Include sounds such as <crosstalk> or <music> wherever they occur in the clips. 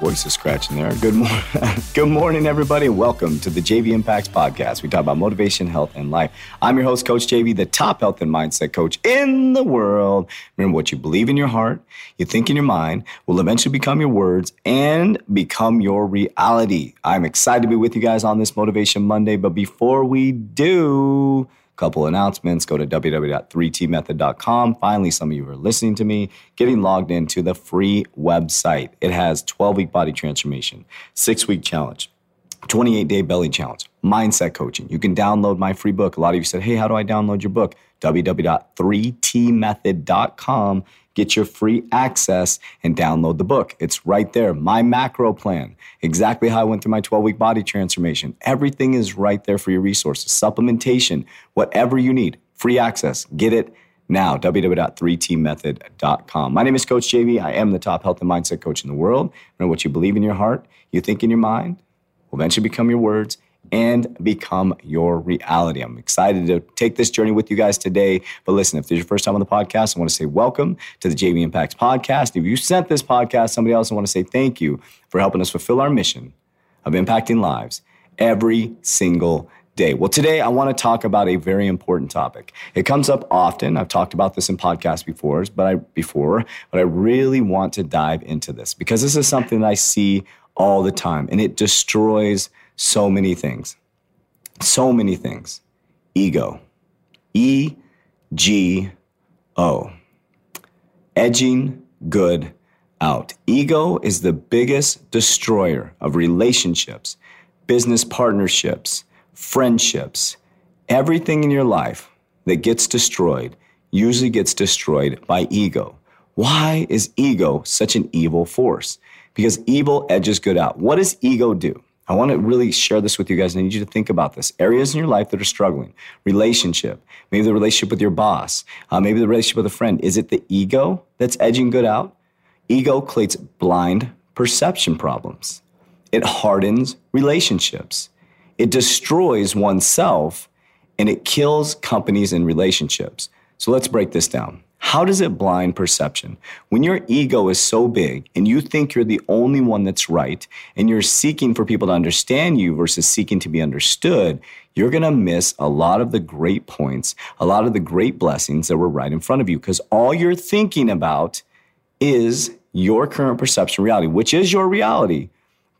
voice is scratching there. Good morning. <laughs> Good morning, everybody. Welcome to the JV Impacts Podcast. We talk about motivation, health, and life. I'm your host, Coach JV, the top health and mindset coach in the world. Remember, what you believe in your heart, you think in your mind, will eventually become your words and become your reality. I'm excited to be with you guys on this Motivation Monday. But before we do, couple announcements. Go to www.3tmethod.com. Finally, some of you are listening to me, getting logged into the free website. It has 12 week body transformation, six week challenge, 28 day belly challenge, mindset coaching. You can download my free book. A lot of you said, Hey, how do I download your book? www.3tmethod.com get your free access and download the book. It's right there. My macro plan, exactly how I went through my 12 week body transformation. Everything is right there for your resources. Supplementation, whatever you need, free access. Get it now. www.3tmethod.com. My name is Coach JV. I am the top health and mindset coach in the world. Remember what you believe in your heart, you think in your mind, will eventually become your words and become your reality. I'm excited to take this journey with you guys today. But listen, if this is your first time on the podcast, I want to say welcome to the JV Impacts podcast. If you sent this podcast somebody else, I want to say thank you for helping us fulfill our mission of impacting lives every single day. Well, today I want to talk about a very important topic. It comes up often. I've talked about this in podcasts before, but I before, but I really want to dive into this because this is something that I see all the time and it destroys so many things. So many things. Ego. E G O. Edging good out. Ego is the biggest destroyer of relationships, business partnerships, friendships. Everything in your life that gets destroyed usually gets destroyed by ego. Why is ego such an evil force? Because evil edges good out. What does ego do? I want to really share this with you guys. I need you to think about this. Areas in your life that are struggling, relationship, maybe the relationship with your boss, uh, maybe the relationship with a friend. Is it the ego that's edging good out? Ego creates blind perception problems. It hardens relationships. It destroys oneself and it kills companies and relationships. So let's break this down. How does it blind perception? When your ego is so big and you think you're the only one that's right and you're seeking for people to understand you versus seeking to be understood, you're going to miss a lot of the great points, a lot of the great blessings that were right in front of you because all you're thinking about is your current perception reality, which is your reality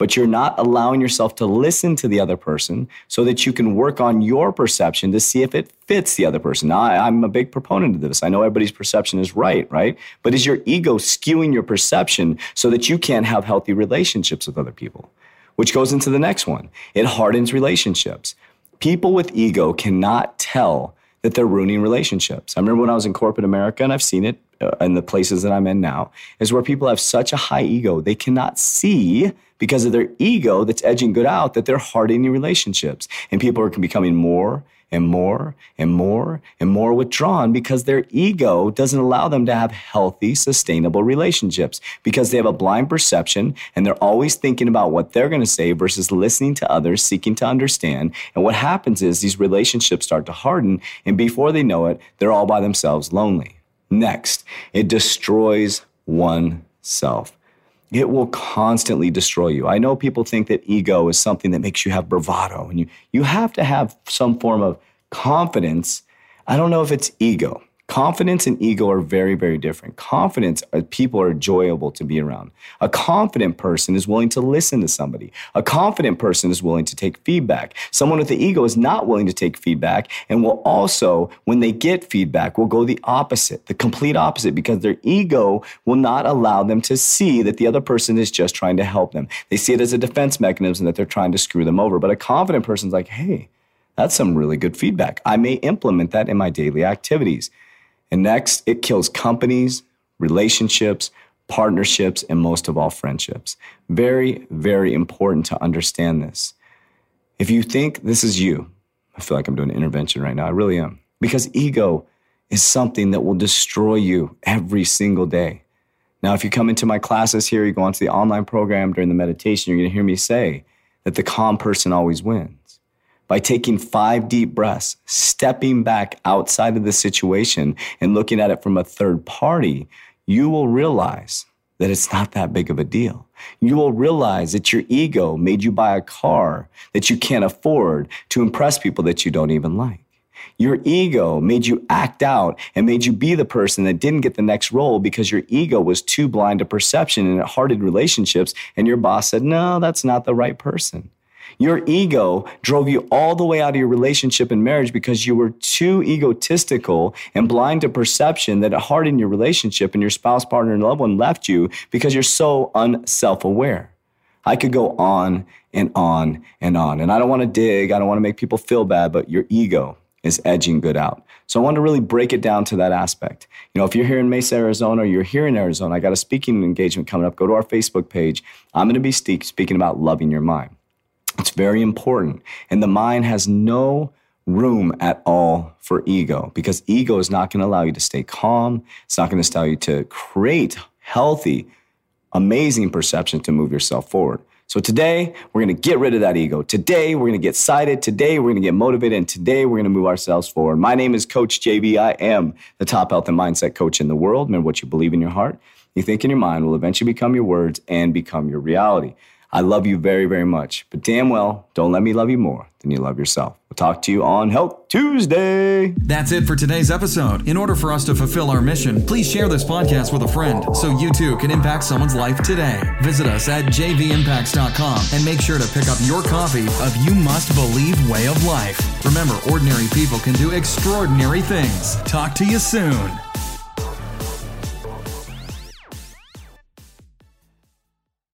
but you're not allowing yourself to listen to the other person so that you can work on your perception to see if it fits the other person. Now, I, am a big proponent of this. I know everybody's perception is right, right? But is your ego skewing your perception so that you can't have healthy relationships with other people? Which goes into the next one. It hardens relationships. People with ego cannot tell that they're ruining relationships. I remember when I was in corporate America, and I've seen it uh, in the places that I'm in now, is where people have such a high ego, they cannot see because of their ego that's edging good out that they're hardening relationships. And people are becoming more and more and more and more withdrawn because their ego doesn't allow them to have healthy, sustainable relationships because they have a blind perception and they're always thinking about what they're going to say versus listening to others, seeking to understand. And what happens is these relationships start to harden, and before they know it, they're all by themselves lonely. Next, it destroys oneself it will constantly destroy you. I know people think that ego is something that makes you have bravado and you, you have to have some form of confidence. I don't know if it's ego. Confidence and ego are very, very different. Confidence, uh, people are enjoyable to be around. A confident person is willing to listen to somebody. A confident person is willing to take feedback. Someone with the ego is not willing to take feedback and will also, when they get feedback, will go the opposite, the complete opposite, because their ego will not allow them to see that the other person is just trying to help them. They see it as a defense mechanism that they're trying to screw them over. But a confident person's like, hey, that's some really good feedback. I may implement that in my daily activities. And next, it kills companies, relationships, partnerships, and most of all, friendships. Very, very important to understand this. If you think this is you, I feel like I'm doing an intervention right now. I really am. because ego is something that will destroy you every single day. Now, if you come into my classes here, you go onto the online program during the meditation, you're going to hear me say that the calm person always wins. By taking five deep breaths, stepping back outside of the situation and looking at it from a third party, you will realize that it's not that big of a deal. You will realize that your ego made you buy a car that you can't afford to impress people that you don't even like. Your ego made you act out and made you be the person that didn't get the next role because your ego was too blind to perception and it hearted relationships. And your boss said, no, that's not the right person. Your ego drove you all the way out of your relationship and marriage because you were too egotistical and blind to perception that it hardened your relationship and your spouse, partner, and loved one left you because you're so unself aware. I could go on and on and on. And I don't want to dig, I don't want to make people feel bad, but your ego is edging good out. So I want to really break it down to that aspect. You know, if you're here in Mesa, Arizona, or you're here in Arizona, I got a speaking engagement coming up. Go to our Facebook page. I'm going to be speaking about loving your mind. It's very important. And the mind has no room at all for ego because ego is not going to allow you to stay calm. It's not going to allow you to create healthy, amazing perception to move yourself forward. So today, we're going to get rid of that ego. Today, we're going to get excited. Today, we're going to get motivated. And today, we're going to move ourselves forward. My name is Coach JV. I am the top health and mindset coach in the world. Remember what you believe in your heart, you think in your mind will eventually become your words and become your reality. I love you very, very much. But damn well, don't let me love you more than you love yourself. We'll talk to you on Health Tuesday. That's it for today's episode. In order for us to fulfill our mission, please share this podcast with a friend so you too can impact someone's life today. Visit us at jvimpacts.com and make sure to pick up your copy of You Must Believe Way of Life. Remember, ordinary people can do extraordinary things. Talk to you soon.